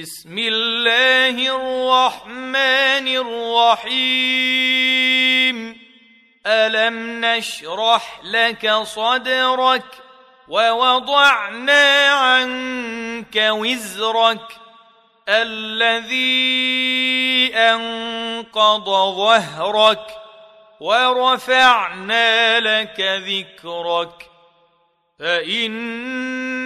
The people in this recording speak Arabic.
بسم الله الرحمن الرحيم. ألم نشرح لك صدرك ووضعنا عنك وزرك؟ الذي أنقض ظهرك ورفعنا لك ذكرك. فإن